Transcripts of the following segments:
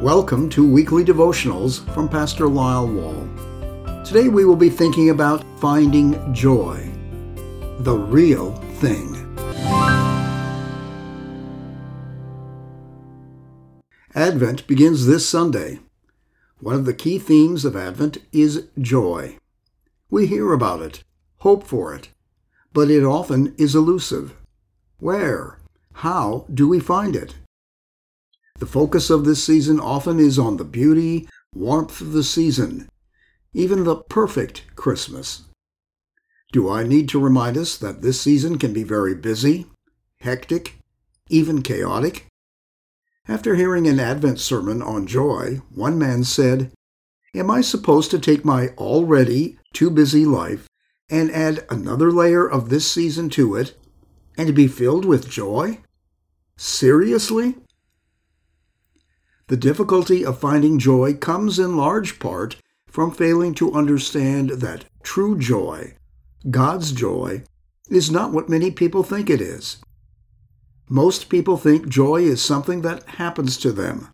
Welcome to weekly devotionals from Pastor Lyle Wall. Today we will be thinking about finding joy, the real thing. Advent begins this Sunday. One of the key themes of Advent is joy. We hear about it, hope for it, but it often is elusive. Where? How do we find it? The focus of this season often is on the beauty, warmth of the season, even the perfect Christmas. Do I need to remind us that this season can be very busy, hectic, even chaotic? After hearing an Advent sermon on joy, one man said, Am I supposed to take my already too busy life and add another layer of this season to it and be filled with joy? Seriously? The difficulty of finding joy comes in large part from failing to understand that true joy, God's joy, is not what many people think it is. Most people think joy is something that happens to them.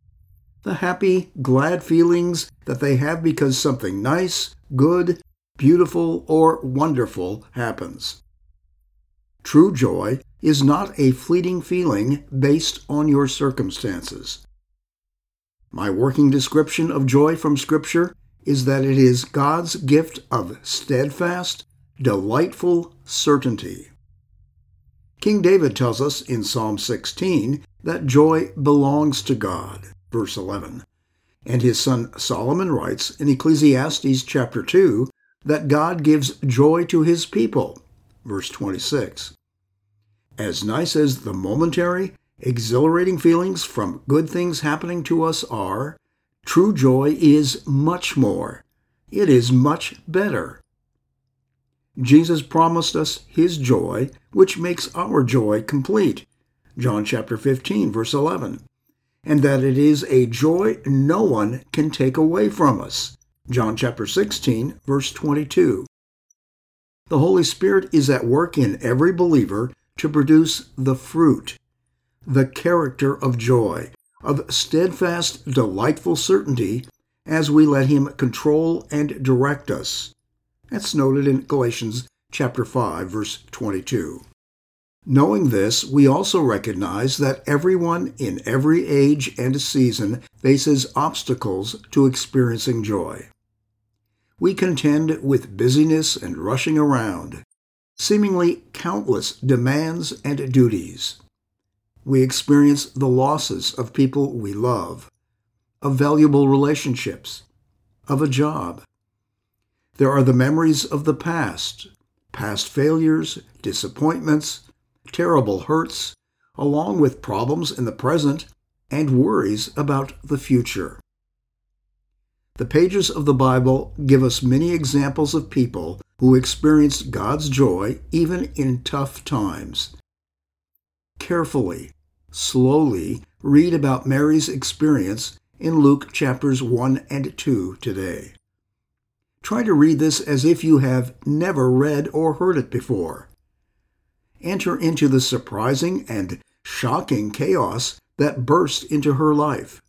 The happy, glad feelings that they have because something nice, good, beautiful, or wonderful happens. True joy is not a fleeting feeling based on your circumstances. My working description of joy from Scripture is that it is God's gift of steadfast, delightful certainty. King David tells us in Psalm 16 that joy belongs to God, verse 11. And his son Solomon writes in Ecclesiastes chapter 2 that God gives joy to his people, verse 26. As nice as the momentary Exhilarating feelings from good things happening to us are, true joy is much more. It is much better. Jesus promised us his joy, which makes our joy complete. John chapter 15 verse 11. And that it is a joy no one can take away from us. John chapter 16 verse 22. The Holy Spirit is at work in every believer to produce the fruit the character of joy, of steadfast, delightful certainty as we let him control and direct us. That's noted in Galatians chapter 5 verse 22. Knowing this, we also recognize that everyone in every age and season faces obstacles to experiencing joy. We contend with busyness and rushing around, seemingly countless demands and duties. We experience the losses of people we love, of valuable relationships, of a job. There are the memories of the past, past failures, disappointments, terrible hurts, along with problems in the present and worries about the future. The pages of the Bible give us many examples of people who experienced God's joy even in tough times. Carefully, slowly read about Mary's experience in Luke chapters 1 and 2 today. Try to read this as if you have never read or heard it before. Enter into the surprising and shocking chaos that burst into her life.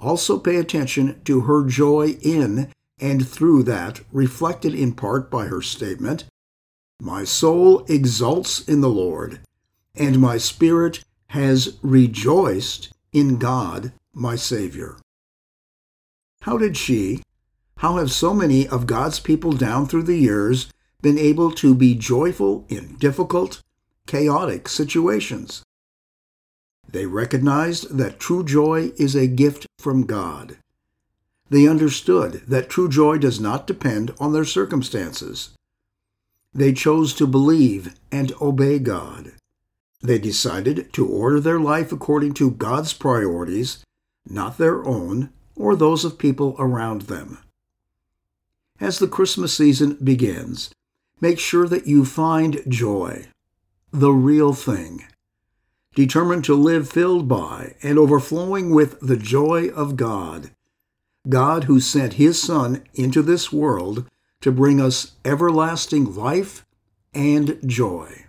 Also pay attention to her joy in and through that, reflected in part by her statement, My soul exults in the Lord, and my spirit has rejoiced in God, my Savior. How did she, how have so many of God's people down through the years been able to be joyful in difficult, chaotic situations? They recognized that true joy is a gift from God. They understood that true joy does not depend on their circumstances. They chose to believe and obey God. They decided to order their life according to God's priorities, not their own or those of people around them. As the Christmas season begins, make sure that you find joy, the real thing. Determined to live filled by and overflowing with the joy of God, God who sent his Son into this world to bring us everlasting life and joy.